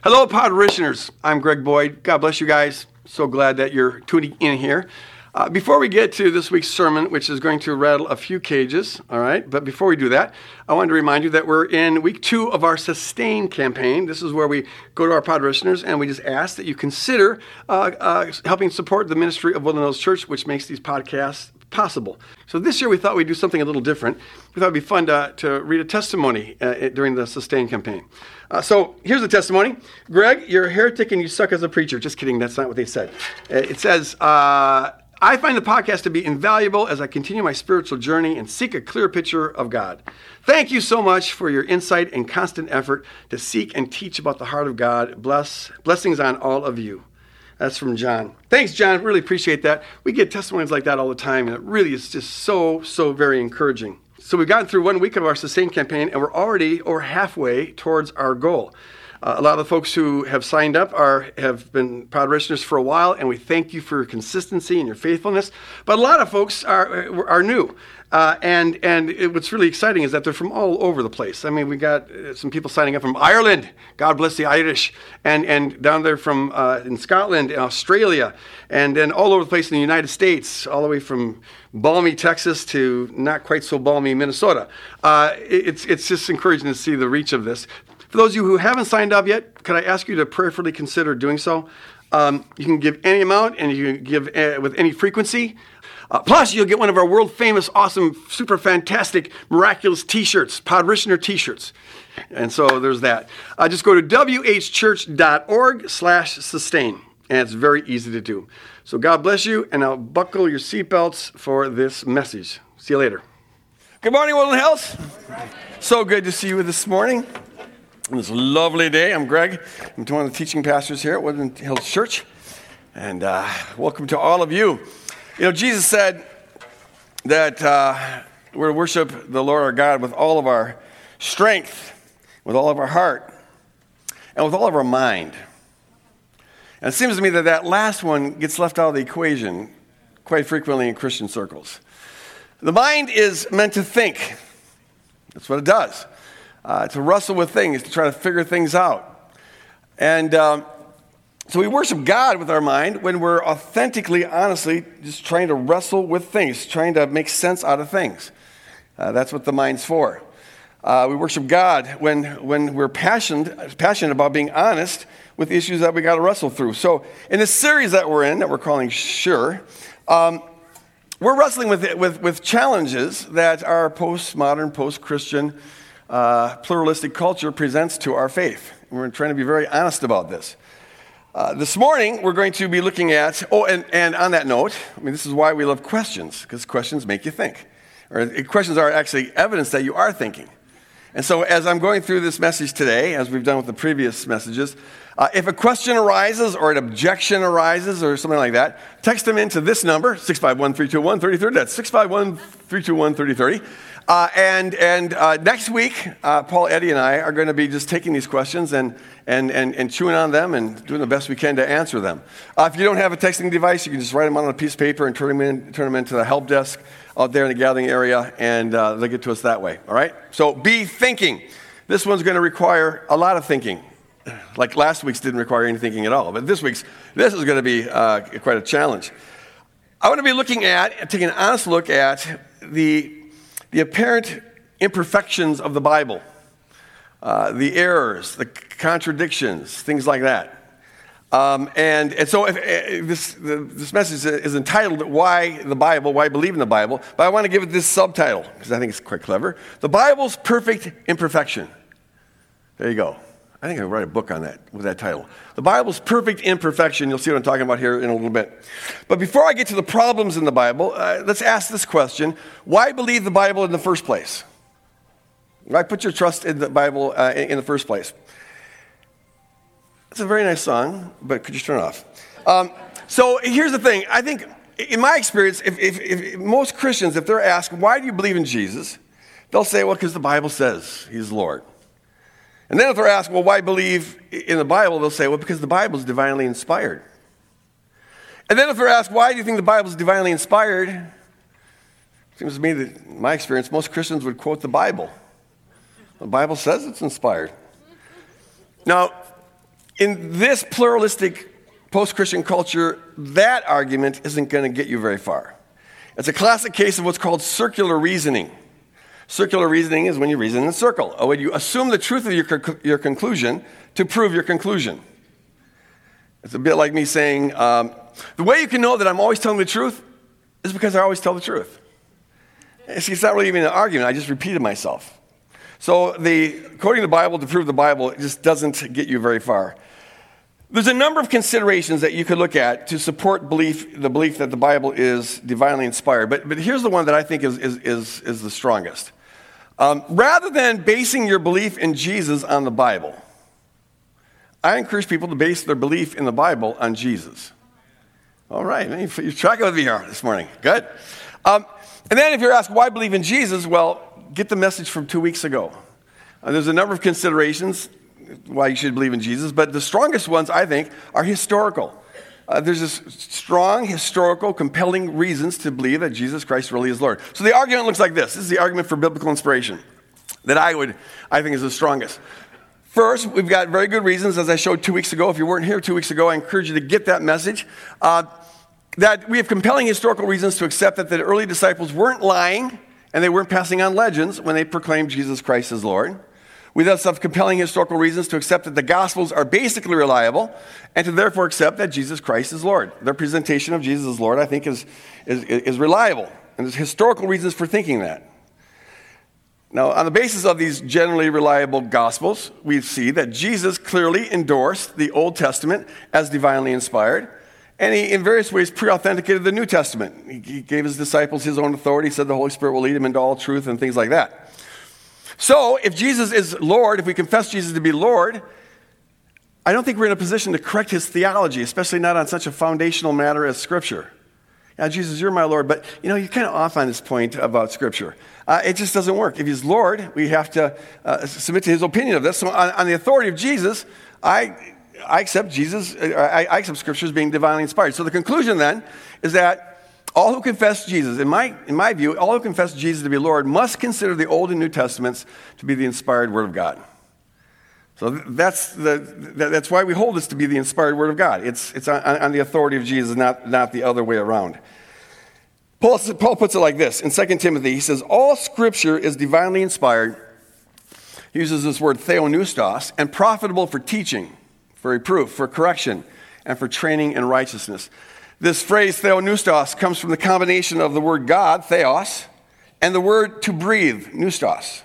Hello, Podrishners. I'm Greg Boyd. God bless you guys. So glad that you're tuning in here. Uh, before we get to this week's sermon, which is going to rattle a few cages, all right, but before we do that, I wanted to remind you that we're in week two of our Sustain campaign. This is where we go to our Podrishners and we just ask that you consider uh, uh, helping support the ministry of Woodland Hills Church, which makes these podcasts possible. So this year we thought we'd do something a little different. We thought it'd be fun to, to read a testimony uh, during the Sustain campaign. Uh, so here's the testimony. Greg, you're a heretic and you suck as a preacher. Just kidding, that's not what they said. Uh, it says, uh, I find the podcast to be invaluable as I continue my spiritual journey and seek a clear picture of God. Thank you so much for your insight and constant effort to seek and teach about the heart of God. Bless blessings on all of you. That's from John. Thanks, John. Really appreciate that. We get testimonies like that all the time, and it really is just so, so very encouraging. So we've gotten through one week of our Sustain campaign, and we're already over halfway towards our goal. Uh, a lot of the folks who have signed up are have been Podrishners for a while, and we thank you for your consistency and your faithfulness. But a lot of folks are are new. Uh, and and it, what's really exciting is that they're from all over the place. I mean, we got uh, some people signing up from Ireland. God bless the Irish, and and down there from uh, in Scotland, Australia, and then all over the place in the United States, all the way from balmy Texas to not quite so balmy Minnesota. Uh, it, it's it's just encouraging to see the reach of this. For those of you who haven't signed up yet, could I ask you to prayerfully consider doing so? Um, you can give any amount, and you can give uh, with any frequency. Uh, plus, you'll get one of our world famous, awesome, super fantastic, miraculous t shirts, Podrishner t shirts. And so there's that. Uh, just go to whchurch.org slash sustain. And it's very easy to do. So God bless you, and now buckle your seatbelts for this message. See you later. Good morning, Woodland Hills. So good to see you this morning. On this lovely day, I'm Greg. I'm one of the teaching pastors here at Woodland Hills Church. And uh, welcome to all of you. You know, Jesus said that uh, we're to worship the Lord our God with all of our strength, with all of our heart, and with all of our mind. And it seems to me that that last one gets left out of the equation quite frequently in Christian circles. The mind is meant to think, that's what it does, uh, to wrestle with things, to try to figure things out. And um, so we worship God with our mind when we're authentically, honestly, just trying to wrestle with things, trying to make sense out of things. Uh, that's what the mind's for. Uh, we worship God when, when we're passionate, passionate about being honest with issues that we got to wrestle through. So, in this series that we're in, that we're calling Sure, um, we're wrestling with, with, with challenges that our postmodern, post Christian, uh, pluralistic culture presents to our faith. We're trying to be very honest about this. Uh, this morning, we're going to be looking at, oh, and, and on that note, I mean, this is why we love questions, because questions make you think. Or questions are actually evidence that you are thinking. And so, as I'm going through this message today, as we've done with the previous messages, uh, if a question arises or an objection arises or something like that, text them into this number, 651 321 3030. That's 651 321 3030. Uh, and and uh, next week, uh, Paul, Eddie, and I are going to be just taking these questions and, and, and, and chewing on them and doing the best we can to answer them. Uh, if you don't have a texting device, you can just write them on a piece of paper and turn them, in, turn them into the help desk out there in the gathering area, and uh, they'll get to us that way. All right? So be thinking. This one's going to require a lot of thinking. Like last week's didn't require any thinking at all, but this week's, this is going to be uh, quite a challenge. I want to be looking at, taking an honest look at the the apparent imperfections of the Bible, uh, the errors, the contradictions, things like that. Um, and, and so if, if this, the, this message is entitled Why the Bible, Why Believe in the Bible, but I want to give it this subtitle because I think it's quite clever The Bible's Perfect Imperfection. There you go. I think I'll write a book on that with that title. The Bible's perfect imperfection. You'll see what I'm talking about here in a little bit. But before I get to the problems in the Bible, uh, let's ask this question Why believe the Bible in the first place? Why put your trust in the Bible uh, in the first place? It's a very nice song, but could you turn it off? Um, so here's the thing. I think, in my experience, if, if, if most Christians, if they're asked, why do you believe in Jesus? They'll say, well, because the Bible says he's Lord. And then if they're asked, well, why believe in the Bible? They'll say, well, because the Bible is divinely inspired. And then if they're asked, why do you think the Bible is divinely inspired? It seems to me that, in my experience, most Christians would quote the Bible. The Bible says it's inspired. Now, in this pluralistic post Christian culture, that argument isn't going to get you very far. It's a classic case of what's called circular reasoning. Circular reasoning is when you reason in a circle, or when you assume the truth of your, your conclusion to prove your conclusion. It's a bit like me saying, um, the way you can know that I'm always telling the truth is because I always tell the truth. See, it's not really even an argument, I just repeated myself. So, the, quoting the Bible to prove the Bible just doesn't get you very far. There's a number of considerations that you could look at to support belief, the belief that the Bible is divinely inspired. But, but here's the one that I think is, is, is, is the strongest. Um, rather than basing your belief in Jesus on the Bible, I encourage people to base their belief in the Bible on Jesus. All right, you're tracking with me here this morning. Good. Um, and then if you're asked why believe in Jesus, well, get the message from two weeks ago. Uh, there's a number of considerations why you should believe in Jesus, but the strongest ones, I think, are historical. Uh, there's this strong, historical, compelling reasons to believe that Jesus Christ really is Lord. So the argument looks like this. This is the argument for biblical inspiration that I would, I think, is the strongest. First, we've got very good reasons, as I showed two weeks ago. If you weren't here two weeks ago, I encourage you to get that message. Uh, that we have compelling historical reasons to accept that the early disciples weren't lying and they weren't passing on legends when they proclaimed Jesus Christ as Lord. We thus have compelling historical reasons to accept that the Gospels are basically reliable and to therefore accept that Jesus Christ is Lord. Their presentation of Jesus as Lord, I think, is, is, is reliable. And there's historical reasons for thinking that. Now, on the basis of these generally reliable Gospels, we see that Jesus clearly endorsed the Old Testament as divinely inspired. And he, in various ways, pre authenticated the New Testament. He gave his disciples his own authority, said the Holy Spirit will lead him into all truth and things like that. So, if Jesus is Lord, if we confess Jesus to be Lord, I don't think we're in a position to correct his theology, especially not on such a foundational matter as Scripture. Now, Jesus, you're my Lord, but you know, you're kind of off on this point about Scripture. Uh, it just doesn't work. If he's Lord, we have to uh, submit to his opinion of this. So, on, on the authority of Jesus, I, I accept Jesus, uh, I, I accept Scripture as being divinely inspired. So, the conclusion then is that all who confess Jesus, in my, in my view, all who confess Jesus to be Lord must consider the Old and New Testaments to be the inspired Word of God. So that's, the, that's why we hold this to be the inspired Word of God. It's, it's on, on the authority of Jesus, not, not the other way around. Paul, Paul puts it like this in 2 Timothy. He says, All Scripture is divinely inspired. He uses this word theopneustos, and profitable for teaching, for reproof, for correction, and for training in righteousness. This phrase, theopneustos, comes from the combination of the word God, theos, and the word to breathe, pneustos.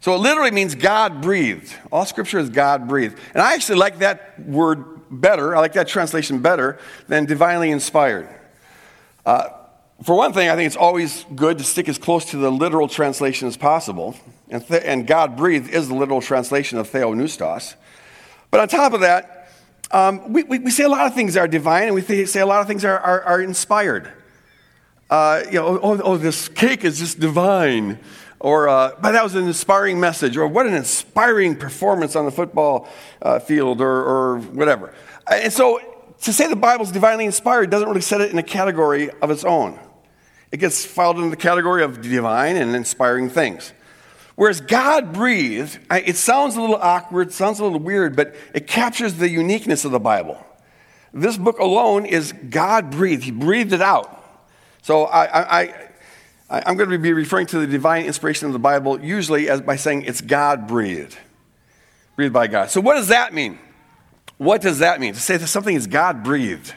So it literally means God breathed. All scripture is God breathed. And I actually like that word better, I like that translation better than divinely inspired. Uh, for one thing, I think it's always good to stick as close to the literal translation as possible. And, th- and God breathed is the literal translation of theopneustos. But on top of that, um, we, we, we, say a lot of things are divine, and we say a lot of things are, are, are inspired. Uh, you know, oh, oh, this cake is just divine. Or, uh, but that was an inspiring message. Or, what an inspiring performance on the football uh, field, or, or whatever. And so, to say the Bible is divinely inspired doesn't really set it in a category of its own. It gets filed into the category of divine and inspiring things. Whereas God breathed, it sounds a little awkward, sounds a little weird, but it captures the uniqueness of the Bible. This book alone is God breathed. He breathed it out. So I, I, I, am going to be referring to the divine inspiration of the Bible usually as by saying it's God breathed, breathed by God. So what does that mean? What does that mean? To say that something is God breathed.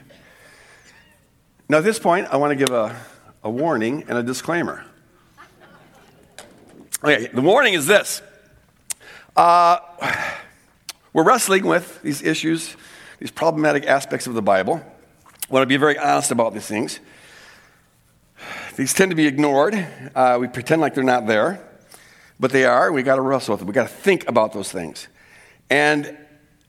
Now, at this point, I want to give a, a warning and a disclaimer. Okay, the warning is this. Uh, we're wrestling with these issues, these problematic aspects of the Bible. I want to be very honest about these things. These tend to be ignored. Uh, we pretend like they're not there, but they are. We got to wrestle with them. We got to think about those things. And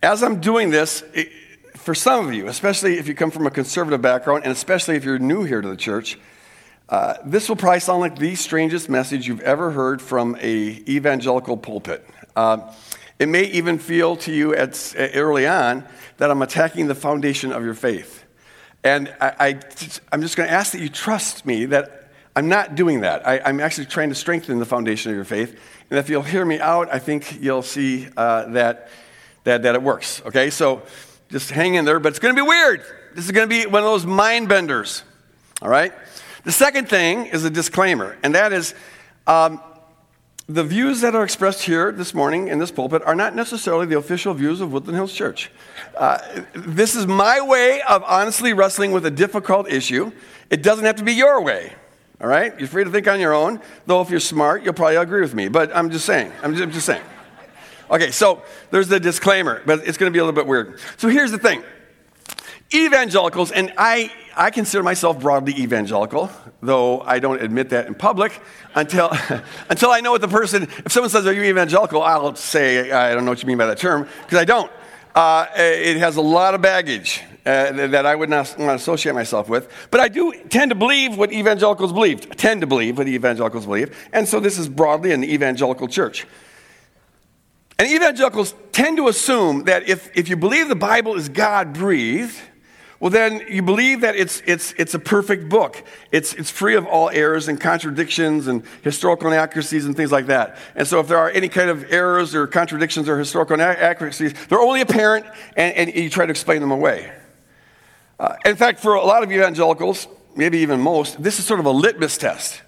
as I'm doing this, it, for some of you, especially if you come from a conservative background, and especially if you're new here to the church, uh, this will probably sound like the strangest message you've ever heard from a evangelical pulpit. Uh, it may even feel to you at, early on that I'm attacking the foundation of your faith. And I, am just going to ask that you trust me that I'm not doing that. I, am actually trying to strengthen the foundation of your faith. And if you'll hear me out, I think you'll see uh, that that, that it works. Okay, so just hang in there, but it's going to be weird. This is going to be one of those mind benders. All right? The second thing is a disclaimer, and that is um, the views that are expressed here this morning in this pulpit are not necessarily the official views of Woodland Hills Church. Uh, this is my way of honestly wrestling with a difficult issue. It doesn't have to be your way. All right? You're free to think on your own, though if you're smart, you'll probably agree with me. But I'm just saying. I'm just, I'm just saying. Okay, so there's the disclaimer, but it's going to be a little bit weird. So here's the thing evangelicals, and I, I consider myself broadly evangelical, though I don't admit that in public until, until I know what the person, if someone says, Are you evangelical? I'll say, I don't know what you mean by that term, because I don't. Uh, it has a lot of baggage uh, that I would not want to associate myself with. But I do tend to believe what evangelicals believe, tend to believe what evangelicals believe. And so this is broadly an evangelical church. And evangelicals tend to assume that if, if you believe the Bible is God breathed, well, then you believe that it's, it's, it's a perfect book. It's, it's free of all errors and contradictions and historical inaccuracies and things like that. And so, if there are any kind of errors or contradictions or historical inaccuracies, they're only apparent and, and you try to explain them away. Uh, in fact, for a lot of evangelicals, maybe even most, this is sort of a litmus test.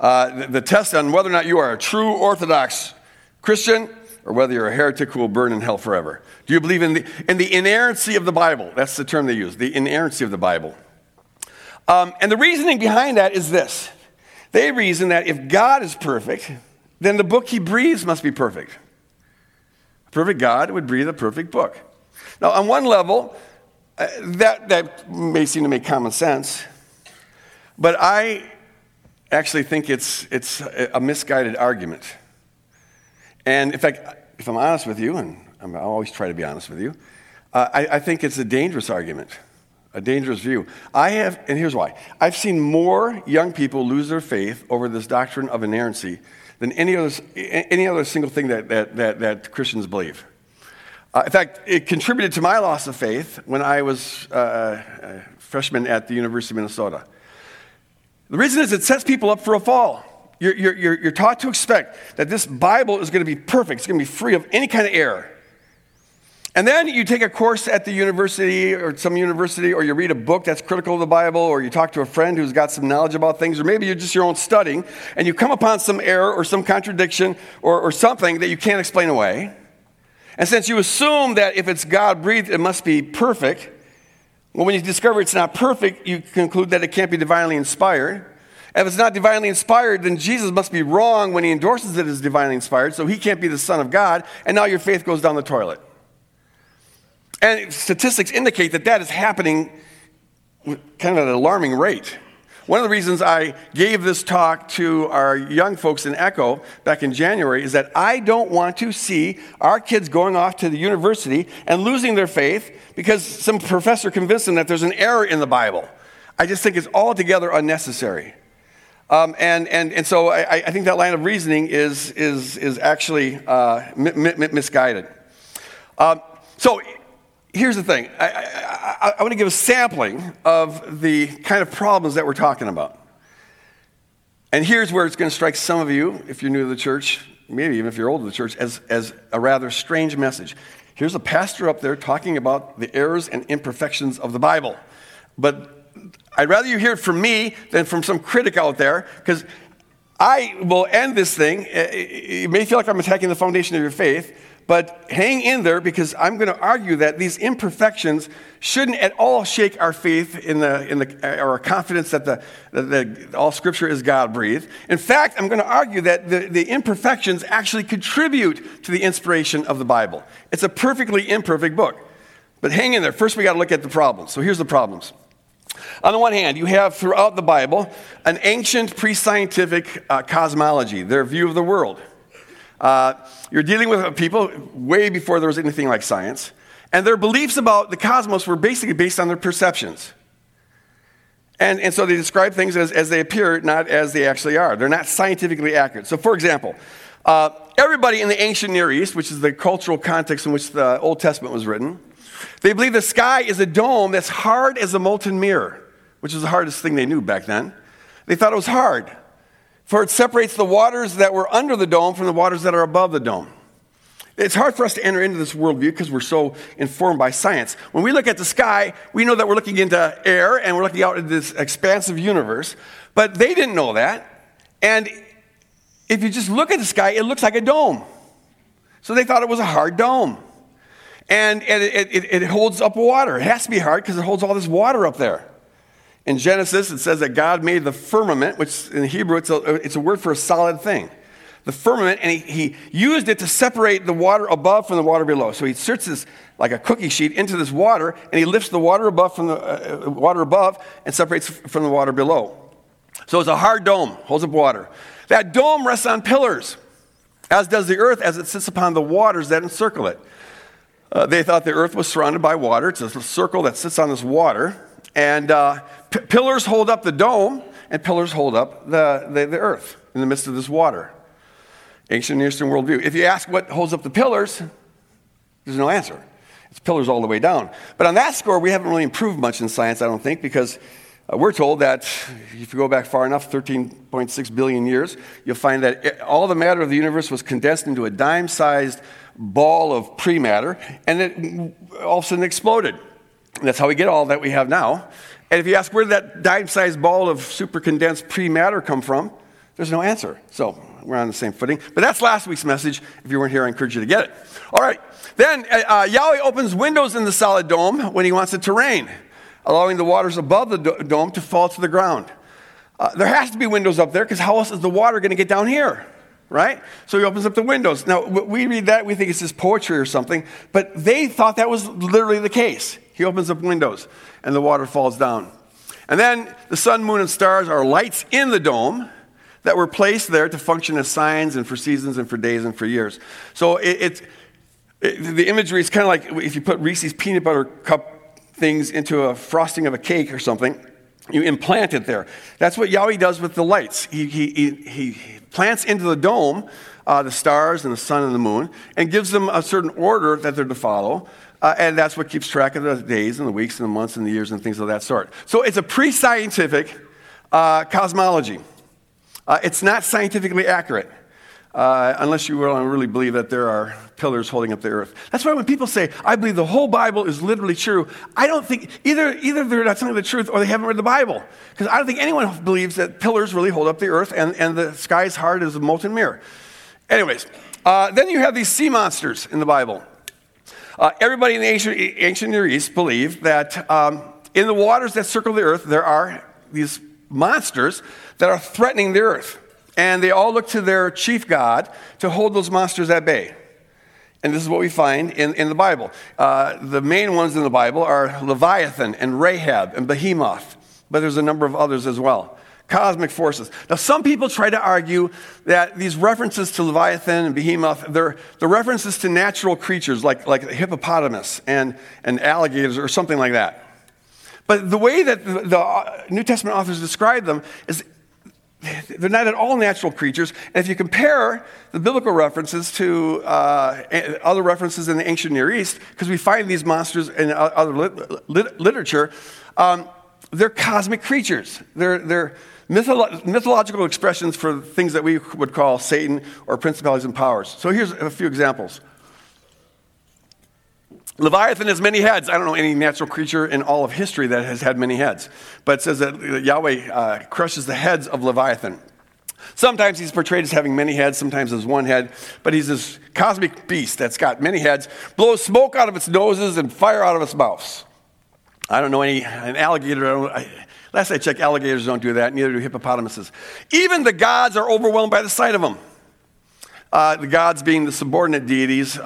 Uh, the, the test on whether or not you are a true Orthodox Christian or whether you're a heretic who will burn in hell forever. Do you believe in the, in the inerrancy of the Bible? That's the term they use, the inerrancy of the Bible. Um, and the reasoning behind that is this they reason that if God is perfect, then the book he breathes must be perfect. A perfect God would breathe a perfect book. Now, on one level, uh, that, that may seem to make common sense, but I actually think it's, it's a misguided argument. And in fact, if I'm honest with you, and I always try to be honest with you, uh, I, I think it's a dangerous argument, a dangerous view. I have, and here's why I've seen more young people lose their faith over this doctrine of inerrancy than any other, any other single thing that, that, that, that Christians believe. Uh, in fact, it contributed to my loss of faith when I was uh, a freshman at the University of Minnesota. The reason is it sets people up for a fall. You're, you're, you're taught to expect that this Bible is going to be perfect, it's going to be free of any kind of error. And then you take a course at the university or some university, or you read a book that's critical of the Bible, or you talk to a friend who's got some knowledge about things, or maybe you're just your own studying, and you come upon some error or some contradiction or, or something that you can't explain away. And since you assume that if it's God breathed, it must be perfect, well, when you discover it's not perfect, you conclude that it can't be divinely inspired. If it's not divinely inspired, then Jesus must be wrong when he endorses it as divinely inspired, so he can't be the Son of God, and now your faith goes down the toilet. And statistics indicate that that is happening kind of at an alarming rate. One of the reasons I gave this talk to our young folks in Echo back in January is that I don't want to see our kids going off to the university and losing their faith because some professor convinced them that there's an error in the Bible. I just think it's altogether unnecessary. Um, and, and, and so I, I, think that line of reasoning is, is, is actually uh, misguided. Um, so here's the thing I, I, I want to give a sampling of the kind of problems that we're talking about. And here's where it's going to strike some of you, if you're new to the church, maybe even if you're old to the church, as, as a rather strange message. Here's a pastor up there talking about the errors and imperfections of the Bible. But I'd rather you hear it from me than from some critic out there, because I will end this thing. Eh, eh, eh, it may feel like I'm attacking the foundation of your faith, but hang in there because I'm going to argue that these imperfections shouldn't at all shake our faith in the, in the, or our confidence that, the, that all Scripture is God breathed. In fact, I'm going to argue that the, the imperfections actually contribute to the inspiration of the Bible. It's a perfectly imperfect book. But hang in there. First, we got to look at the problems. So here's the problems. On the one hand, you have throughout the Bible an ancient pre scientific uh, cosmology, their view of the world. Uh, you're dealing with people way before there was anything like science, and their beliefs about the cosmos were basically based on their perceptions. And, and so they describe things as, as they appear, not as they actually are. They're not scientifically accurate. So, for example, uh, everybody in the ancient Near East, which is the cultural context in which the Old Testament was written, they believe the sky is a dome that's hard as a molten mirror, which is the hardest thing they knew back then. They thought it was hard for it separates the waters that were under the dome from the waters that are above the dome. It's hard for us to enter into this worldview because we're so informed by science. When we look at the sky, we know that we're looking into air and we're looking out into this expansive universe, but they didn't know that. And if you just look at the sky, it looks like a dome. So they thought it was a hard dome. And, and it, it, it holds up water. It has to be hard because it holds all this water up there. In Genesis, it says that God made the firmament, which in Hebrew, it's a, it's a word for a solid thing. The firmament, and he, he used it to separate the water above from the water below. So he inserts this, like a cookie sheet, into this water, and he lifts the water above from the uh, water above and separates from the water below. So it's a hard dome, holds up water. That dome rests on pillars, as does the earth as it sits upon the waters that encircle it. Uh, they thought the earth was surrounded by water. It's a circle that sits on this water. And uh, p- pillars hold up the dome, and pillars hold up the, the, the earth in the midst of this water. Ancient Near Eastern worldview. If you ask what holds up the pillars, there's no answer. It's pillars all the way down. But on that score, we haven't really improved much in science, I don't think, because uh, we're told that if you go back far enough, 13.6 billion years, you'll find that all the matter of the universe was condensed into a dime sized ball of pre-matter, and it all of a sudden exploded. And that's how we get all that we have now. And if you ask where did that dime sized ball of super condensed pre-matter come from, there's no answer. So we're on the same footing. But that's last week's message. If you weren't here, I encourage you to get it. All right. Then uh, uh Yahweh opens windows in the solid dome when he wants it to rain allowing the waters above the dome to fall to the ground. Uh, there has to be windows up there because how else is the water going to get down here? Right? So he opens up the windows. Now, we read that, we think it's just poetry or something, but they thought that was literally the case. He opens up windows and the water falls down. And then the sun, moon, and stars are lights in the dome that were placed there to function as signs and for seasons and for days and for years. So it, it, it the imagery is kind of like if you put Reese's peanut butter cup things into a frosting of a cake or something, you implant it there. That's what Yahweh does with the lights. He, he, he, he plants into the dome uh, the stars and the sun and the moon and gives them a certain order that they're to follow. Uh, and that's what keeps track of the days and the weeks and the months and the years and things of that sort. So it's a pre scientific uh, cosmology. Uh, it's not scientifically accurate uh, unless you really believe that there are pillars holding up the earth. That's why when people say, I believe the whole Bible is literally true, I don't think either, either they're not telling the truth or they haven't read the Bible. Because I don't think anyone believes that pillars really hold up the earth and, and the sky is hard as a molten mirror. Anyways, uh, then you have these sea monsters in the Bible. Uh, everybody in the ancient, ancient Near East believed that um, in the waters that circle the earth, there are these monsters that are threatening the earth. And they all look to their chief god to hold those monsters at bay. And this is what we find in, in the Bible. Uh, the main ones in the Bible are Leviathan and Rahab and Behemoth, but there's a number of others as well. Cosmic forces. Now, some people try to argue that these references to Leviathan and Behemoth, they're, they're references to natural creatures like, like hippopotamus and, and alligators or something like that. But the way that the, the New Testament authors describe them is they're not at all natural creatures. And if you compare the biblical references to uh, other references in the ancient Near East, because we find these monsters in other lit- lit- literature, um, they're cosmic creatures. They're, they're mytholo- mythological expressions for things that we would call Satan or principalities and powers. So here's a few examples. Leviathan has many heads. I don't know any natural creature in all of history that has had many heads. But it says that Yahweh uh, crushes the heads of Leviathan. Sometimes he's portrayed as having many heads, sometimes as one head, but he's this cosmic beast that's got many heads, blows smoke out of its noses and fire out of its mouths. I don't know any, an alligator, I I, last I checked, alligators don't do that, neither do hippopotamuses. Even the gods are overwhelmed by the sight of them uh, the gods being the subordinate deities uh, uh,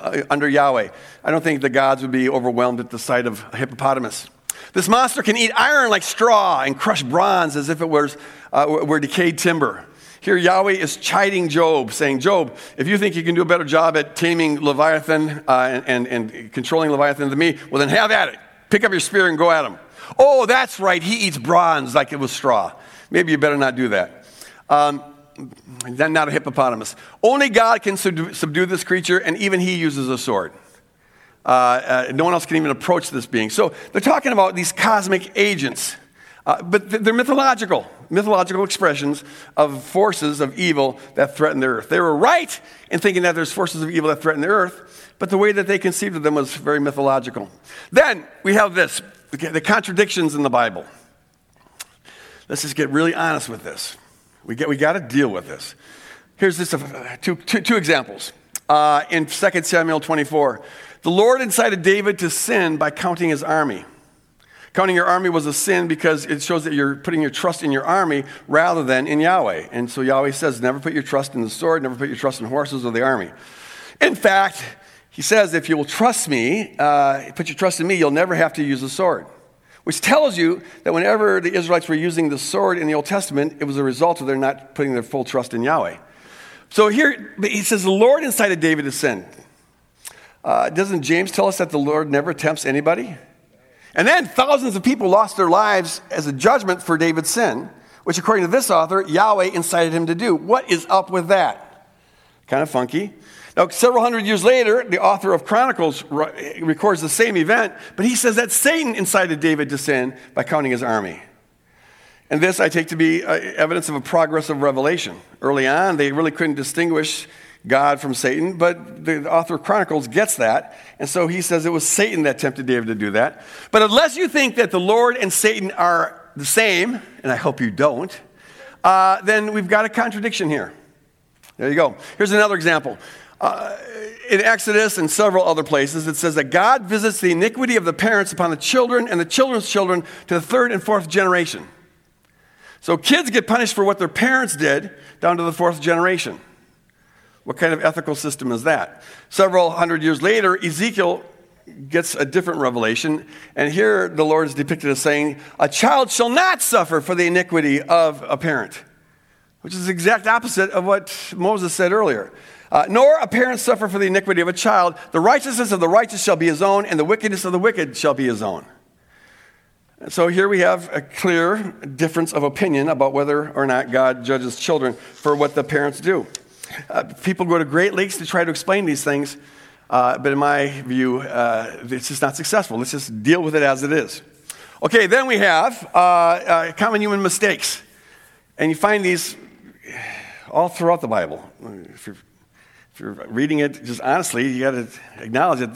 uh, under Yahweh. I don't think the gods would be overwhelmed at the sight of a hippopotamus. This monster can eat iron like straw and crush bronze as if it was, uh, were decayed timber. Here, Yahweh is chiding Job, saying, Job, if you think you can do a better job at taming Leviathan uh, and, and, and, controlling Leviathan than me, well, then have at it. Pick up your spear and go at him. Oh, that's right, he eats bronze like it was straw. Maybe you better not do that. Um, not a hippopotamus. Only God can subdue, this creature, and even he uses a sword. Uh, uh, no one else can even approach this being. So they're talking about these cosmic agents, uh, but they're mythological. mythological expressions of forces of evil that threaten the earth. They were right in thinking that there's forces of evil that threaten the earth, but the way that they conceived of them was very mythological. Then we have this the contradictions in the Bible. Let's just get really honest with this. We, get, we got to deal with this. Here's just a, two, two, two examples. Uh, in 2 Samuel 24, the Lord incited David to sin by counting his army. Counting your army was a sin because it shows that you're putting your trust in your army rather than in Yahweh. And so Yahweh says, never put your trust in the sword, never put your trust in horses or the army. In fact, he says, if you will trust me, uh, put your trust in me, you'll never have to use a sword. Which tells you that whenever the Israelites were using the sword in the Old Testament, it was a result of their not putting their full trust in Yahweh. So here, he says, the Lord incited David to sin. Uh, doesn't James tell us that the Lord never tempts anybody? And then thousands of people lost their lives as a judgment for David's sin, which, according to this author, Yahweh incited him to do. What is up with that? Kind of funky. Now, several hundred years later, the author of Chronicles records the same event, but he says that Satan incited David to sin by counting his army. And this I take to be uh, evidence of a progress of revelation. Early on, they really couldn't distinguish God from Satan, but the author of Chronicles gets that. And so he says it was Satan that tempted David to do that. But unless you think that the Lord and Satan are the same, and I hope you don't, uh, then we've got a contradiction here. There you go. Here's another example. Uh, in Exodus and several other places, it says that God visits the iniquity of the parents upon the children and the children's children to the third and fourth generation. So kids get punished for what their parents did down to the fourth generation. What kind of ethical system is that? Several hundred years later, Ezekiel gets a different revelation, and here the Lord is depicted as saying, A child shall not suffer for the iniquity of a parent, which is the exact opposite of what Moses said earlier. Uh, Nor a parent suffer for the iniquity of a child. The righteousness of the righteous shall be his own, and the wickedness of the wicked shall be his own. So here we have a clear difference of opinion about whether or not God judges children for what the parents do. Uh, people go to great lengths to try to explain these things, uh, but in my view, uh, it's just not successful. Let's just deal with it as it is. Okay, then we have uh, uh, common human mistakes. And you find these all throughout the Bible. If you're, if you're reading it just honestly, you got to acknowledge that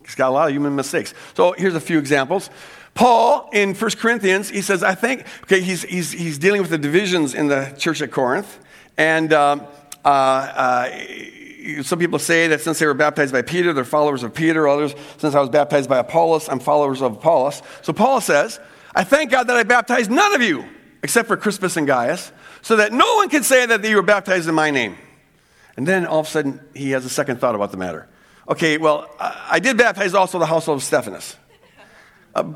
it's got a lot of human mistakes. So here's a few examples. Paul in 1 Corinthians, he says, I think, okay, he's, he's, he's dealing with the divisions in the church at Corinth. And um, uh, uh, some people say that since they were baptized by Peter, they're followers of Peter. Others, since I was baptized by Apollos, I'm followers of Apollos. So Paul says, I thank God that I baptized none of you except for Crispus and Gaius, so that no one can say that you were baptized in my name. And then all of a sudden, he has a second thought about the matter. Okay, well, I did baptize also the household of Stephanus. Uh,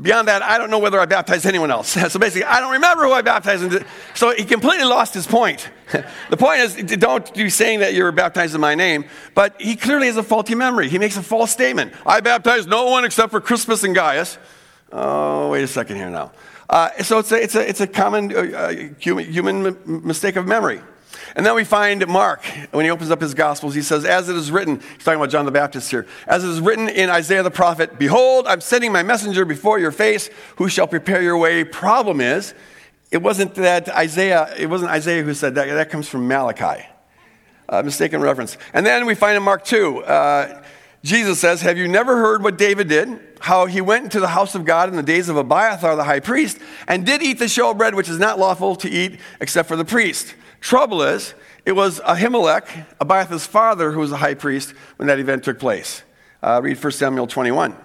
Beyond that, I don't know whether I baptized anyone else. so basically, I don't remember who I baptized. So he completely lost his point. the point is, don't be saying that you were baptized in my name, but he clearly has a faulty memory. He makes a false statement. I baptized no one except for Crispus and Gaius. Oh, wait a second here now. Uh, so it's a, it's a, it's a common uh, human, human mistake of memory. And then we find Mark, when he opens up his Gospels, he says, As it is written, he's talking about John the Baptist here, as it is written in Isaiah the prophet, Behold, I'm sending my messenger before your face, who shall prepare your way. Problem is, it wasn't that Isaiah, it wasn't Isaiah who said that, that comes from Malachi. Uh, mistaken reference. And then we find in Mark 2, uh, Jesus says, Have you never heard what David did? How he went into the house of God in the days of Abiathar the high priest and did eat the showbread, which is not lawful to eat except for the priest. Trouble is, it was Ahimelech, Abiathar's father, who was the high priest when that event took place. Uh, read 1 Samuel 21.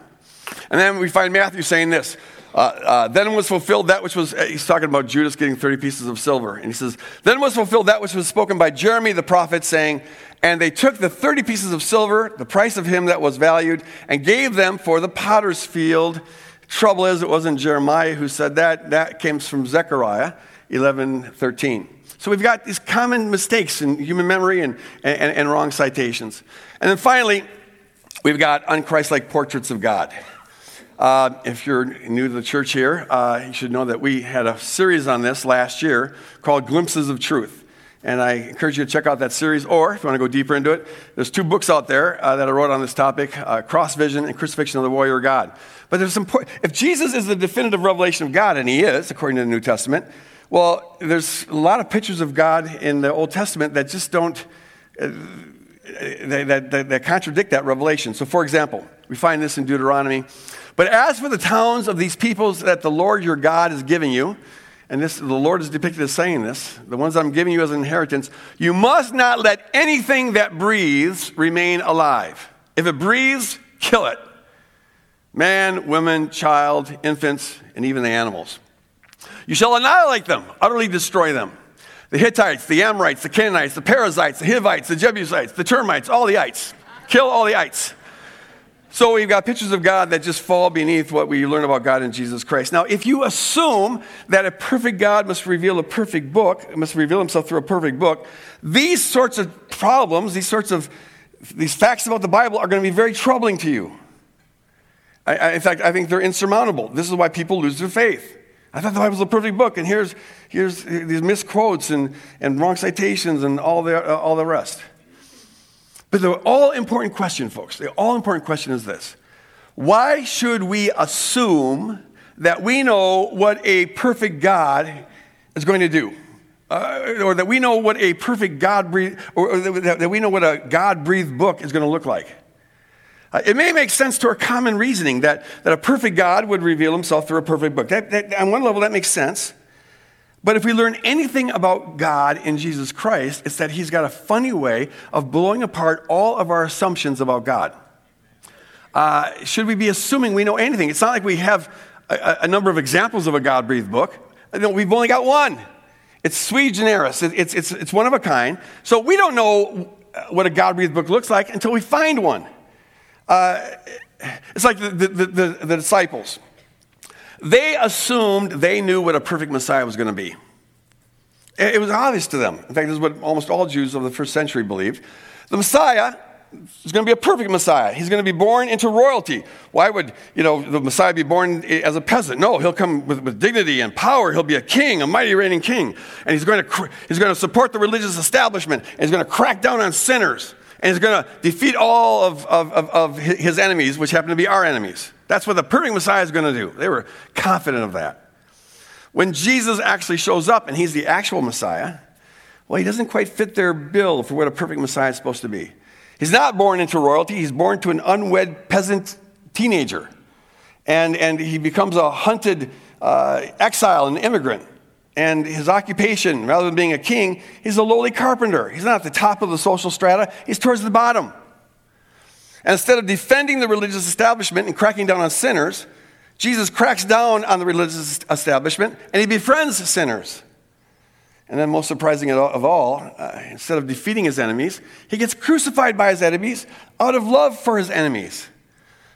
And then we find Matthew saying this. Uh, uh, then was fulfilled that which was, he's talking about Judas getting 30 pieces of silver. And he says, Then was fulfilled that which was spoken by Jeremy the prophet, saying, And they took the 30 pieces of silver, the price of him that was valued, and gave them for the potter's field. Trouble is, it wasn't Jeremiah who said that. That came from Zechariah 11 13. So we've got these common mistakes in human memory and, and, and wrong citations. And then finally, we've got unchristlike portraits of God. Uh, if you're new to the church here, uh, you should know that we had a series on this last year called Glimpses of Truth. And I encourage you to check out that series, or if you want to go deeper into it, there's two books out there uh, that I wrote on this topic uh, Cross Vision and Crucifixion of the Warrior God. But there's some, if Jesus is the definitive revelation of God, and he is, according to the New Testament, well, there's a lot of pictures of God in the Old Testament that just don't, uh, that, that, that contradict that revelation. So, for example, we find this in Deuteronomy. But as for the towns of these peoples that the Lord your God is giving you, and this, the Lord is depicted as saying this, the ones I'm giving you as an inheritance, you must not let anything that breathes remain alive. If it breathes, kill it. Man, woman, child, infants, and even the animals. You shall annihilate them, utterly destroy them. The Hittites, the Amorites, the Canaanites, the Perizzites, the Hivites, the Jebusites, the termites, all the ites. Kill all the ites. So we've got pictures of God that just fall beneath what we learn about God in Jesus Christ. Now, if you assume that a perfect God must reveal a perfect book, must reveal himself through a perfect book, these sorts of problems, these sorts of these facts about the Bible are going to be very troubling to you. I, I, in fact, I think they're insurmountable. This is why people lose their faith. I thought the Bible was a perfect book, and here's, here's these misquotes and, and wrong citations and all the, uh, all the rest. But the all important question, folks, the all important question is this Why should we assume that we know what a perfect God is going to do? Uh, or that we know what a perfect God breathed, or, or that, that we know what a God breathed book is going to look like. Uh, it may make sense to our common reasoning that, that a perfect God would reveal himself through a perfect book. That, that, on one level, that makes sense. But if we learn anything about God in Jesus Christ, it's that He's got a funny way of blowing apart all of our assumptions about God. Uh, should we be assuming we know anything? It's not like we have a, a number of examples of a God breathed book. No, we've only got one. It's sui generis, it's, it's, it's one of a kind. So we don't know what a God breathed book looks like until we find one. Uh, it's like the, the, the, the disciples. They assumed they knew what a perfect Messiah was going to be. It was obvious to them. In fact, this is what almost all Jews of the first century believed. The Messiah is going to be a perfect Messiah. He's going to be born into royalty. Why would, you know, the Messiah be born as a peasant? No, he'll come with, with dignity and power. He'll be a king, a mighty reigning king. And he's going to, he's going to support the religious establishment. And he's going to crack down on sinners. And he's going to defeat all of, of, of, of his enemies, which happen to be our enemies. That's what the perfect Messiah is going to do. They were confident of that. When Jesus actually shows up and he's the actual Messiah, well, he doesn't quite fit their bill for what a perfect Messiah is supposed to be. He's not born into royalty, he's born to an unwed peasant teenager. And, and he becomes a hunted uh, exile, an immigrant. And his occupation, rather than being a king, he's a lowly carpenter. He's not at the top of the social strata, he's towards the bottom. And instead of defending the religious establishment and cracking down on sinners, Jesus cracks down on the religious establishment and he befriends sinners. And then, most surprising of all, uh, instead of defeating his enemies, he gets crucified by his enemies out of love for his enemies.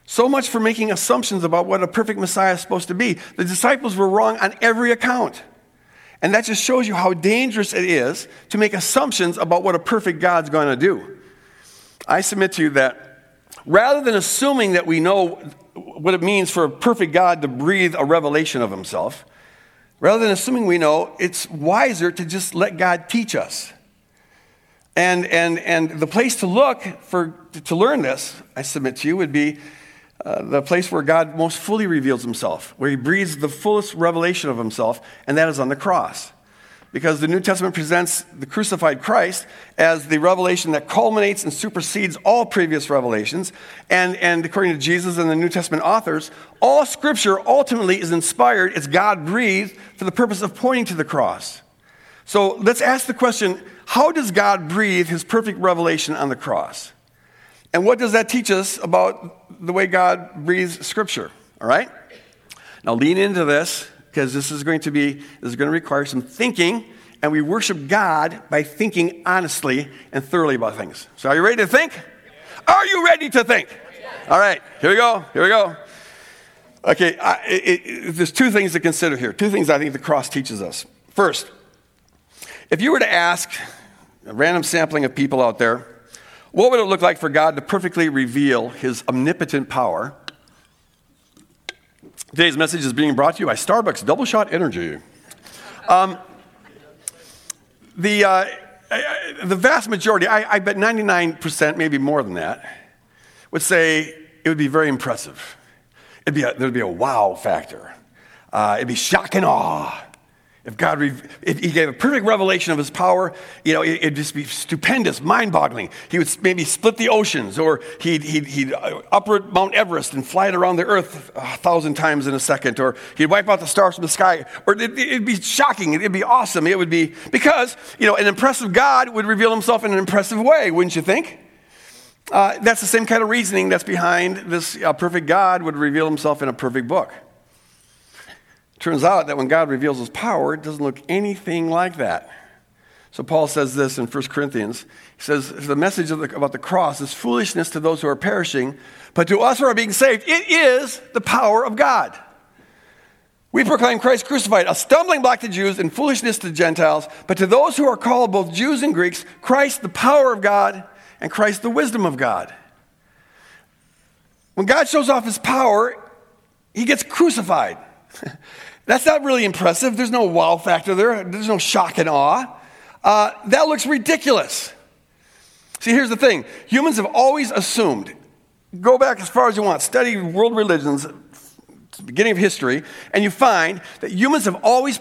So much for making assumptions about what a perfect Messiah is supposed to be. The disciples were wrong on every account. And that just shows you how dangerous it is to make assumptions about what a perfect God's going to do. I submit to you that rather than assuming that we know what it means for a perfect God to breathe a revelation of himself, rather than assuming we know, it's wiser to just let God teach us. And, and, and the place to look for, to learn this, I submit to you, would be uh, the place where God most fully reveals himself, where he breathes the fullest revelation of himself, and that is on the cross because the New Testament presents the crucified Christ as the revelation that culminates and supersedes all previous revelations. And, and according to Jesus and the New Testament authors, all scripture ultimately is inspired, it's God breathed for the purpose of pointing to the cross. So let's ask the question how does God breathe his perfect revelation on the cross? And what does that teach us about the way God breathes scripture? All right? Now lean into this because this is going to be this is going to require some thinking and we worship God by thinking honestly and thoroughly about things. So are you ready to think? Are you ready to think? All right, here we go. Here we go. Okay, I, it, it, there's two things to consider here. Two things I think the cross teaches us. First, if you were to ask a random sampling of people out there, what would it look like for God to perfectly reveal his omnipotent power Today's message is being brought to you by Starbucks Double Shot Energy. Um, the, uh, the vast majority, I, I bet 99%, maybe more than that, would say it would be very impressive. It'd be a, there'd be a wow factor. Uh, it'd be shock and awe. If God, if He gave a perfect revelation of His power, you know, it'd just be stupendous, mind-boggling. He would maybe split the oceans, or he'd, he'd, he'd uproot Mount Everest and fly it around the earth a thousand times in a second, or he'd wipe out the stars from the sky, or it'd, it'd be shocking. It'd be awesome. It would be because you know, an impressive God would reveal Himself in an impressive way, wouldn't you think? Uh, that's the same kind of reasoning that's behind this uh, perfect God would reveal Himself in a perfect book. Turns out that when God reveals his power, it doesn't look anything like that. So Paul says this in 1 Corinthians. He says, The message the, about the cross is foolishness to those who are perishing, but to us who are being saved, it is the power of God. We proclaim Christ crucified, a stumbling block to Jews and foolishness to Gentiles, but to those who are called both Jews and Greeks, Christ the power of God and Christ the wisdom of God. When God shows off his power, he gets crucified. That's not really impressive. There's no wow factor there, there's no shock and awe. Uh, that looks ridiculous. See, here's the thing humans have always assumed, go back as far as you want, study world religions, beginning of history, and you find that humans have always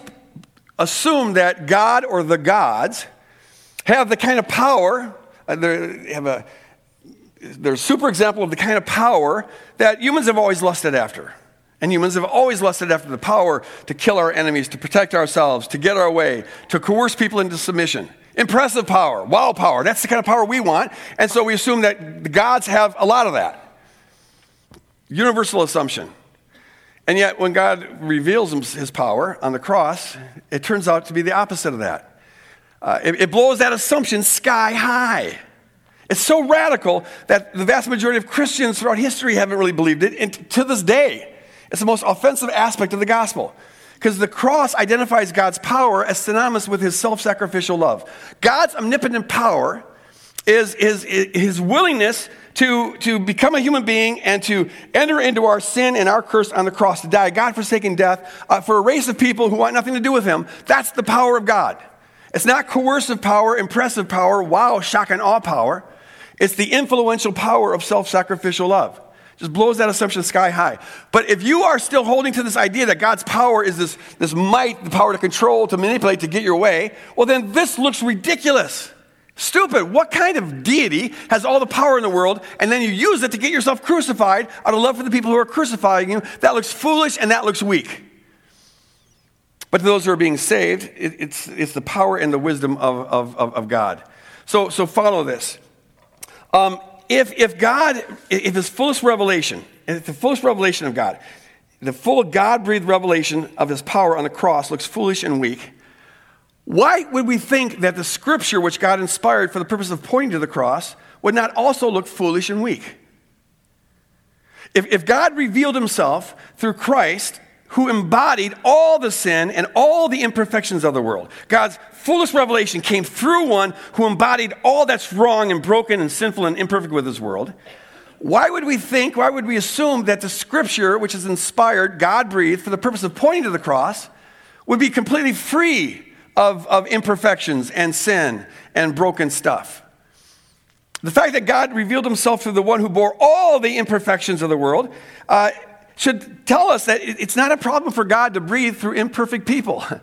assumed that God or the gods have the kind of power, uh, they have a, they're a super example of the kind of power that humans have always lusted after. And humans have always lusted after the power to kill our enemies, to protect ourselves, to get our way, to coerce people into submission. Impressive power, wow power. That's the kind of power we want. And so we assume that the gods have a lot of that. Universal assumption. And yet, when God reveals his power on the cross, it turns out to be the opposite of that. Uh, it, it blows that assumption sky high. It's so radical that the vast majority of Christians throughout history haven't really believed it, and to this day. It's the most offensive aspect of the gospel because the cross identifies God's power as synonymous with his self sacrificial love. God's omnipotent power is, is, his willingness to, to become a human being and to enter into our sin and our curse on the cross, to die God forsaken death uh, for a race of people who want nothing to do with him. That's the power of God. It's not coercive power, impressive power, wow, shock and awe power. It's the influential power of self sacrificial love. Just blows that assumption sky high. But if you are still holding to this idea that God's power is this, this might, the power to control, to manipulate, to get your way, well, then this looks ridiculous. Stupid. What kind of deity has all the power in the world and then you use it to get yourself crucified out of love for the people who are crucifying you? That looks foolish and that looks weak. But to those who are being saved, it, it's, it's the power and the wisdom of, of, of God. So, so follow this. Um, if, if God, if his fullest revelation, if the fullest revelation of God, the full God breathed revelation of his power on the cross looks foolish and weak, why would we think that the scripture which God inspired for the purpose of pointing to the cross would not also look foolish and weak? If, if God revealed himself through Christ who embodied all the sin and all the imperfections of the world. God's fullest revelation came through one who embodied all that's wrong and broken and sinful and imperfect with his world. Why would we think, why would we assume that the scripture, which is inspired, God breathed, for the purpose of pointing to the cross, would be completely free of, of imperfections and sin and broken stuff? The fact that God revealed himself through the one who bore all the imperfections of the world uh, should tell us that it's not a problem for God to breathe through imperfect people.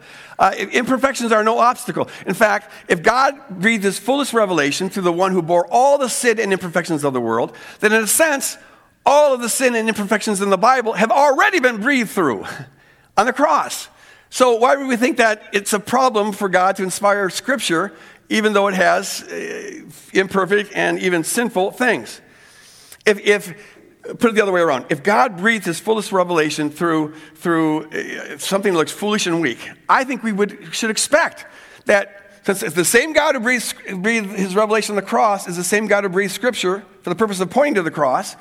Uh, imperfections are no obstacle. In fact, if God breathed his fullest revelation through the one who bore all the sin and imperfections of the world, then in a sense, all of the sin and imperfections in the Bible have already been breathed through on the cross. So why would we think that it's a problem for God to inspire Scripture, even though it has uh, imperfect and even sinful things? If, if put it the other way around. If God breathes his fullest revelation through, through uh, something that looks foolish and weak, I think we would, should expect that since the same God who breathed, breathed his revelation on the cross is the same God who breathed scripture for the purpose of pointing to the cross,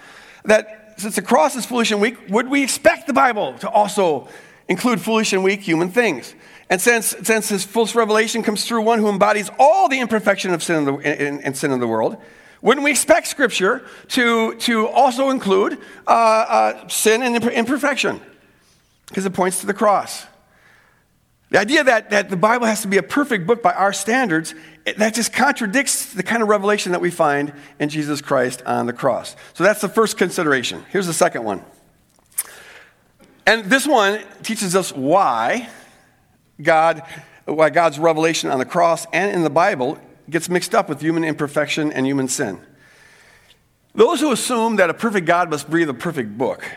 that since the cross is foolish and weak, would we expect the Bible to also include foolish and weak human things? And since, since his fullest revelation comes through one who embodies all the imperfection of sin in the, in, in sin in the world, wouldn't we expect Scripture to, to also include uh, uh, sin and imperfection? Because it points to the cross. The idea that, that the Bible has to be a perfect book by our standards, that just contradicts the kind of revelation that we find in Jesus Christ on the cross. So that's the first consideration. Here's the second one. And this one teaches us why God, why God's revelation on the cross and in the Bible gets mixed up with human imperfection and human sin. Those who assume that a perfect God must breathe a perfect book,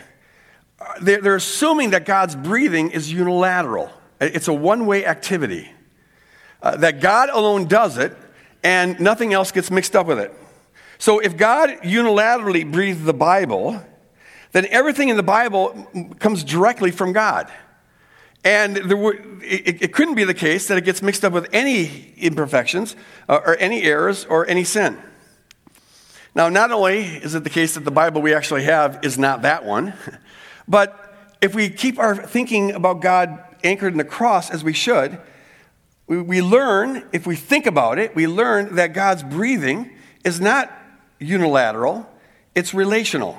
they're, they're assuming that God's breathing is unilateral. It's a one way activity. Uh, that God alone does it and nothing else gets mixed up with it. So if God unilaterally breathed the Bible, then everything in the Bible comes directly from God. And were, it, it, couldn't be the case that it gets mixed up with any imperfections uh, or any errors or any sin. Now, not only is it the case that the Bible we actually have is not that one, but if we keep our thinking about God anchored in the cross as we should, we, we learn, if we think about it, we learn that God's breathing is not unilateral, it's relational.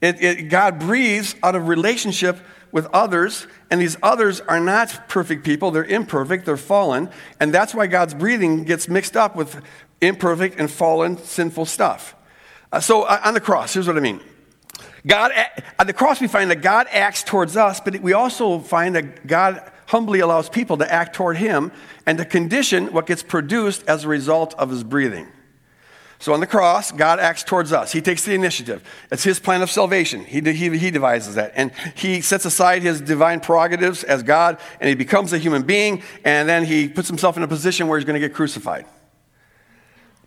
It, it, God breathes out of relationship with others, and these others are not perfect people. They're imperfect, they're fallen, and that's why God's breathing gets mixed up with imperfect and fallen, sinful stuff. Uh, so uh, on the cross, here's what I mean. God, on the cross, we find that God acts towards us, but we also find that God humbly allows people to act toward Him and to condition what gets produced as a result of His breathing. So on the cross, God acts towards us. He takes the initiative. It's His plan of salvation. He, he, he devises that. And He sets aside His divine prerogatives as God, and He becomes a human being, and then He puts Himself in a position where He's going to get crucified.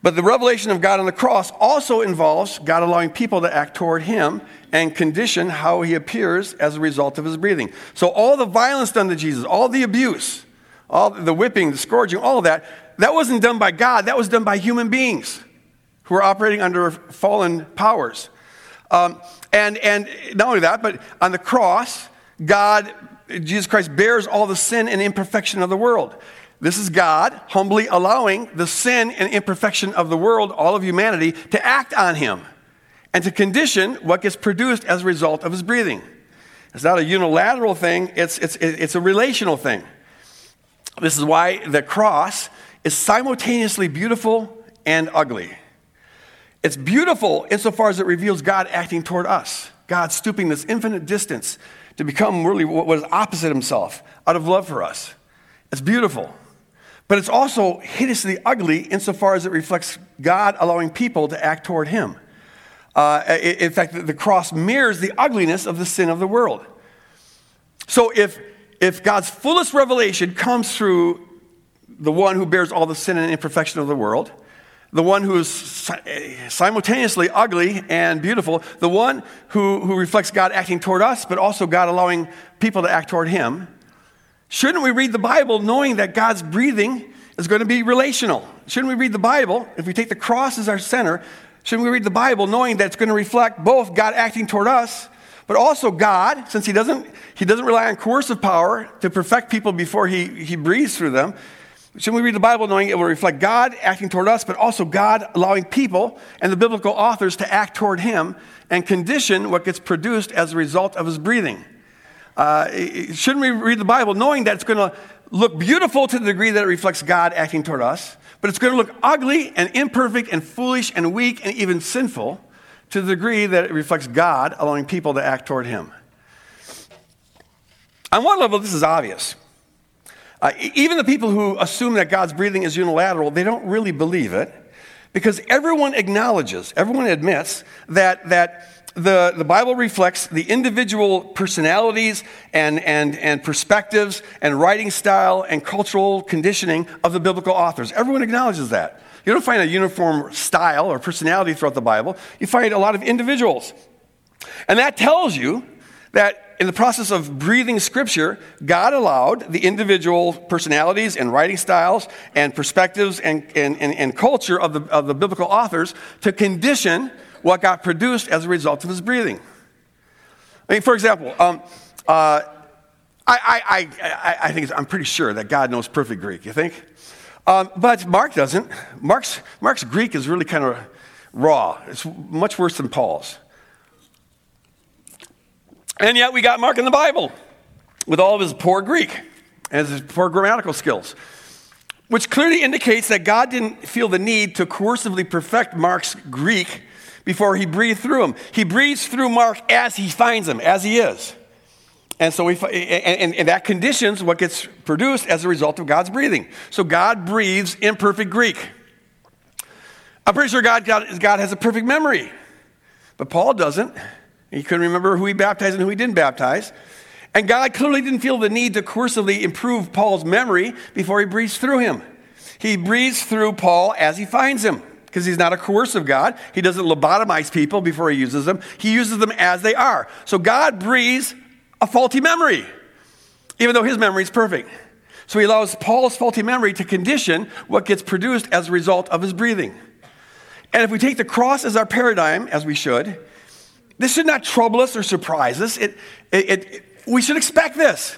But the revelation of God on the cross also involves God allowing people to act toward Him and condition how He appears as a result of His breathing. So, all the violence done to Jesus, all the abuse, all the whipping, the scourging, all of that, that wasn't done by God, that was done by human beings who are operating under fallen powers. Um, and, and not only that, but on the cross, God, Jesus Christ, bears all the sin and imperfection of the world. This is God humbly allowing the sin and imperfection of the world, all of humanity, to act on him and to condition what gets produced as a result of his breathing. It's not a unilateral thing, it's, it's, it's a relational thing. This is why the cross is simultaneously beautiful and ugly. It's beautiful insofar as it reveals God acting toward us, God stooping this infinite distance to become really what is opposite himself out of love for us. It's beautiful. But it's also hideously ugly insofar as it reflects God allowing people to act toward Him. Uh, in fact, the cross mirrors the ugliness of the sin of the world. So if, if God's fullest revelation comes through the one who bears all the sin and imperfection of the world, the one who is simultaneously ugly and beautiful, the one who, who reflects God acting toward us, but also God allowing people to act toward Him, Shouldn't we read the Bible knowing that God's breathing is going to be relational? Shouldn't we read the Bible, if we take the cross as our center, shouldn't we read the Bible knowing that it's going to reflect both God acting toward us, but also God, since He doesn't, he doesn't rely on coercive power to perfect people before he, he breathes through them? Shouldn't we read the Bible knowing it will reflect God acting toward us, but also God allowing people and the biblical authors to act toward Him and condition what gets produced as a result of His breathing? Uh, shouldn't we read the Bible knowing that it's going to look beautiful to the degree that it reflects God acting toward us, but it's going to look ugly and imperfect and foolish and weak and even sinful to the degree that it reflects God allowing people to act toward Him? On one level, this is obvious. Uh, even the people who assume that God's breathing is unilateral, they don't really believe it because everyone acknowledges, everyone admits that, that the, the Bible reflects the individual personalities and, and, and perspectives and writing style and cultural conditioning of the biblical authors. Everyone acknowledges that. You don't find a uniform style or personality throughout the Bible, you find a lot of individuals. And that tells you that in the process of breathing scripture, God allowed the individual personalities and writing styles and perspectives and, and, and, and culture of the, of the biblical authors to condition what got produced as a result of his breathing. I mean, for example, um, uh, I, I, I, I, think I'm pretty sure that God knows perfect Greek, you think? Um, but Mark doesn't. Mark's, Mark's Greek is really kind of raw, it's much worse than Paul's. And yet we got Mark in the Bible with all of his poor Greek. as for grammatical skills, which clearly indicates that God didn't feel the need to coercively perfect Mark's Greek before he breathed through him. He breathes through Mark as he finds him, as he is. And so we, and, and, that conditions what gets produced as a result of God's breathing. So God breathes in perfect Greek. I'm pretty sure God, God, God has a perfect memory, but Paul doesn't. He couldn't remember who he baptized and who he didn't baptize. And God clearly didn't feel the need to coercively improve Paul's memory before he breathes through him. He breathes through Paul as he finds him because he's not a coercive God. He doesn't lobotomize people before he uses them, he uses them as they are. So God breathes a faulty memory, even though his memory is perfect. So he allows Paul's faulty memory to condition what gets produced as a result of his breathing. And if we take the cross as our paradigm, as we should, this should not trouble us or surprise us. It, it, it, we should expect this.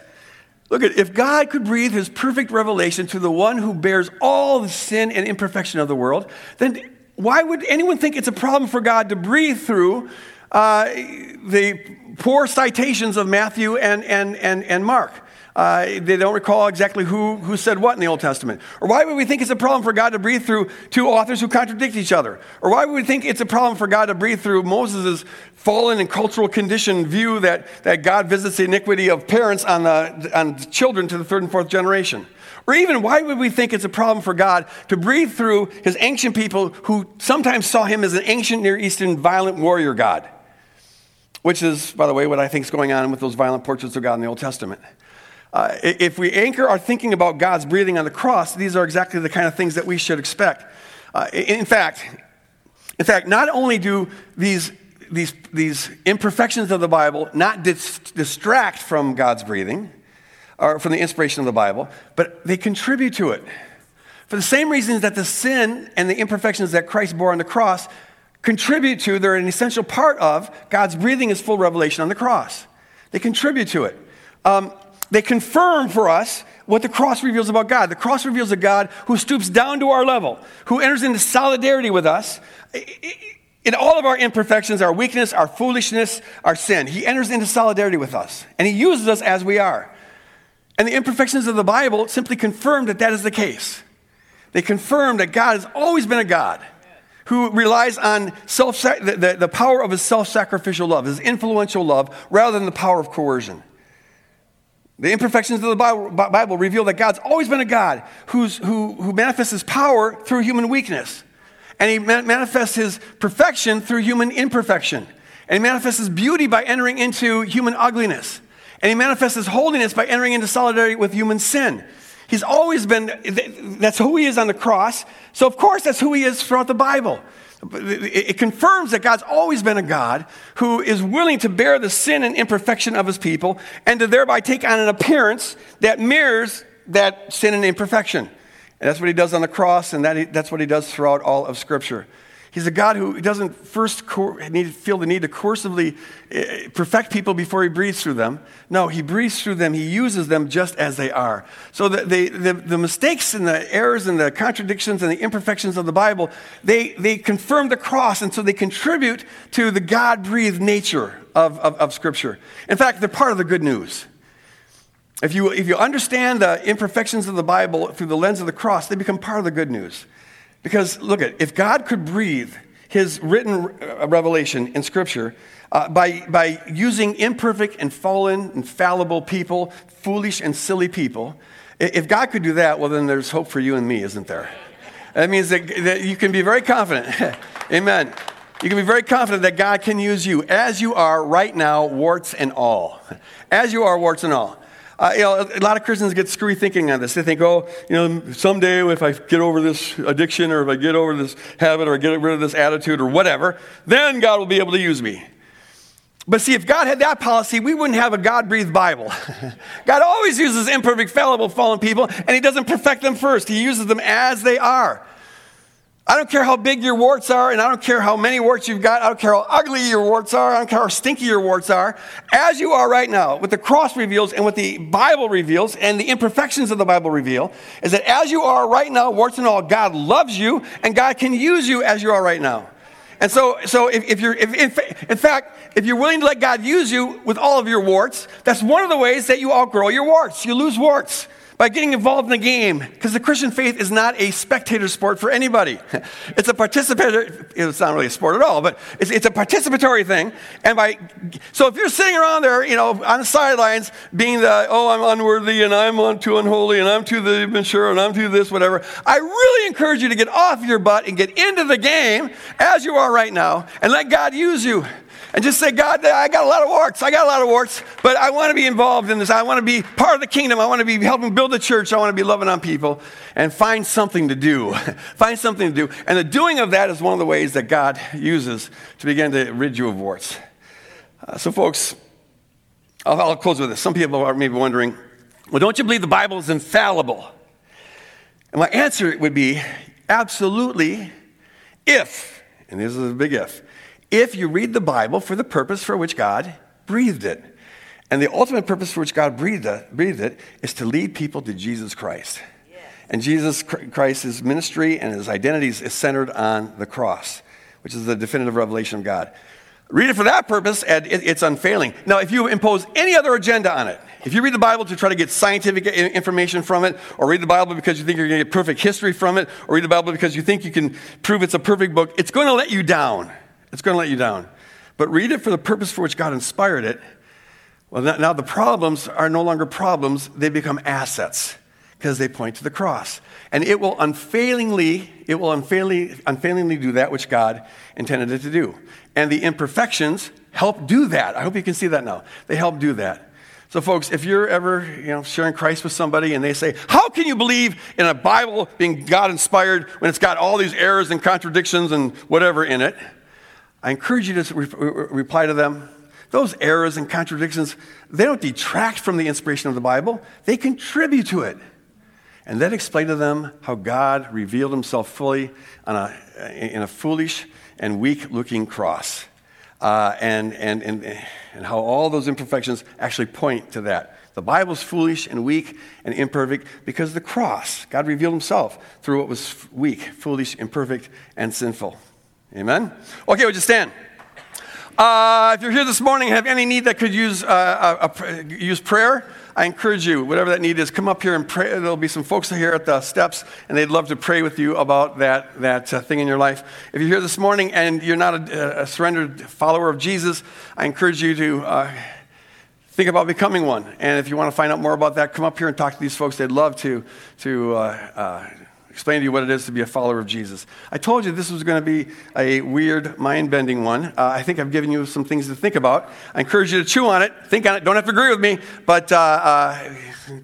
Look at if God could breathe his perfect revelation to the one who bears all the sin and imperfection of the world, then why would anyone think it's a problem for God to breathe through uh, the poor citations of Matthew and, and, and, and Mark. Uh, they don't recall exactly who, who said what in the Old Testament. Or why would we think it's a problem for God to breathe through two authors who contradict each other? Or why would we think it's a problem for God to breathe through Moses' fallen and cultural condition view that, that God visits the iniquity of parents on, the, on children to the third and fourth generation? Or even, why would we think it's a problem for God to breathe through his ancient people who sometimes saw him as an ancient Near Eastern violent warrior God? which is, by the way, what I think is going on with those violent portraits of God in the Old Testament. Uh, if we anchor our thinking about God's breathing on the cross, these are exactly the kind of things that we should expect. Uh, in fact, in fact, not only do these, these, these imperfections of the Bible not dis- distract from God's breathing or from the inspiration of the Bible, but they contribute to it. For the same reasons that the sin and the imperfections that Christ bore on the cross contribute to, they're an essential part of God's breathing his full revelation on the cross. They contribute to it. Um, they confirm for us what the cross reveals about God. The cross reveals a God who stoops down to our level, who enters into solidarity with us in all of our imperfections, our weakness, our foolishness, our sin. He enters into solidarity with us, and He uses us as we are. And the imperfections of the Bible simply confirm that that is the case. They confirm that God has always been a God who relies on self, the, the, the power of his self sacrificial love, his influential love, rather than the power of coercion. The imperfections of the Bible, reveal that God's always been a God who's, who, who manifests his power through human weakness. And he manifests his perfection through human imperfection. And he manifests his beauty by entering into human ugliness. And he manifests his holiness by entering into solidarity with human sin. He's always been, that's who he is on the cross. So, of course, that's who he is throughout the Bible. It confirms that God's always been a God who is willing to bear the sin and imperfection of his people and to thereby take on an appearance that mirrors that sin and imperfection. And that's what he does on the cross, and that, that's what he does throughout all of Scripture. He's a God who doesn't first need, feel the need to coercively eh, perfect people before he breathes through them. No, he breathes through them. He uses them just as they are. So the, the, the, the mistakes and the errors and the contradictions and the imperfections of the Bible, they, they confirm the cross, and so they contribute to the God breathed nature of, of, of Scripture. In fact, they're part of the good news. If you, if you understand the imperfections of the Bible through the lens of the cross, they become part of the good news. Because look at if God could breathe his written uh, revelation in Scripture uh, by, by using imperfect and fallen and fallible people, foolish and silly people, if God could do that, well, then there's hope for you and me, isn't there? That means that, that you can be very confident. Amen. You can be very confident that God can use you as you are right now, warts and all. As you are, warts and all. Uh, you know, a lot of Christians get screwy thinking on this. They think, oh, you know, someday if I get over this addiction or if I get over this habit or I get rid of this attitude or whatever, then God will be able to use me. But see, if God had that policy, we wouldn't have a God breathed Bible. God always uses imperfect, fallible, fallen people, and He doesn't perfect them first. He uses them as they are. I don't care how big your warts are, and I don't care how many warts you've got. I don't care how ugly your warts are. I don't care how stinky your warts are. As you are right now, what the cross reveals and what the Bible reveals and the imperfections of the Bible reveal is that as you are right now, warts and all, God loves you and God can use you as you are right now. And so, so if, if you're, if, if, in fact, if you're willing to let God use you with all of your warts, that's one of the ways that you outgrow your warts. You lose warts. By getting involved in the game because the Christian faith is not a spectator sport for anybody. It's a participatory, it's not really a sport at all, but it's, it's, a participatory thing. And by, so if you're sitting around there, you know, on the sidelines being the, oh, I'm unworthy and I'm too unholy and I'm too the immature and I'm too this, whatever, I really encourage you to get off your butt and get into the game as you are right now and let God use you and just say, God, I got a lot of warts. I got a lot of warts, but I want to be involved in this. I want to be part of the kingdom. I want to be helping build the church. I want to be loving on people and find something to do. find something to do. And the doing of that is one of the ways that God uses to begin to rid you of warts. Uh, so, folks, I'll, I'll close with this. Some people are maybe wondering, well, don't you believe the Bible is infallible? And my answer would be absolutely if, and this is a big if, if you read the Bible for the purpose for which God breathed it. And the ultimate purpose for which God breathed it, breathed it is to lead people to Jesus Christ. Yes. And Jesus Christ's ministry and his identity is centered on the cross, which is the definitive revelation of God. Read it for that purpose, and it's unfailing. Now, if you impose any other agenda on it, if you read the Bible to try to get scientific information from it, or read the Bible because you think you're going to get perfect history from it, or read the Bible because you think you can prove it's a perfect book, it's going to let you down. It's going to let you down. But read it for the purpose for which God inspired it. Well, now the problems are no longer problems, they become assets because they point to the cross. And it will unfailingly, it will unfailingly, unfailingly do that which God intended it to do. And the imperfections help do that. I hope you can see that now. They help do that. So, folks, if you're ever you know, sharing Christ with somebody and they say, How can you believe in a Bible being God inspired when it's got all these errors and contradictions and whatever in it? I encourage you to re- reply to them. Those errors and contradictions, they don't detract from the inspiration of the Bible, they contribute to it. And then explain to them how God revealed himself fully a, in a foolish and weak looking cross. Uh, and, and, and, and how all those imperfections actually point to that. The Bible's foolish and weak and imperfect because the cross, God revealed himself through what was weak, foolish, imperfect, and sinful. Amen? Okay, would you stand? Uh, if you're here this morning and have any need that could use, uh, a, a, use prayer, I encourage you, whatever that need is, come up here and pray. There'll be some folks here at the steps, and they'd love to pray with you about that, that uh, thing in your life. If you're here this morning and you're not a, a surrendered follower of Jesus, I encourage you to uh, think about becoming one. And if you want to find out more about that, come up here and talk to these folks. They'd love to, to uh, uh explain to you what it is to be a follower of Jesus. I told you this was going to be a weird, mind bending one. Uh, I think I've given you some things to think about. I encourage you to chew on it, think on it. Don't have to agree with me, but uh, uh,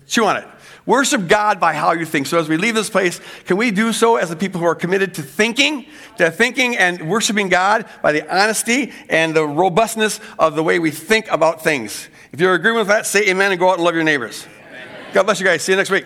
chew on it. Worship God by how you think. So as we leave this place, can we do so as the people who are committed to thinking, to thinking and worshiping God by the honesty and the robustness of the way we think about things? If you're agreeing with that, say amen and go out and love your neighbors. Amen. God bless you guys. See you next week.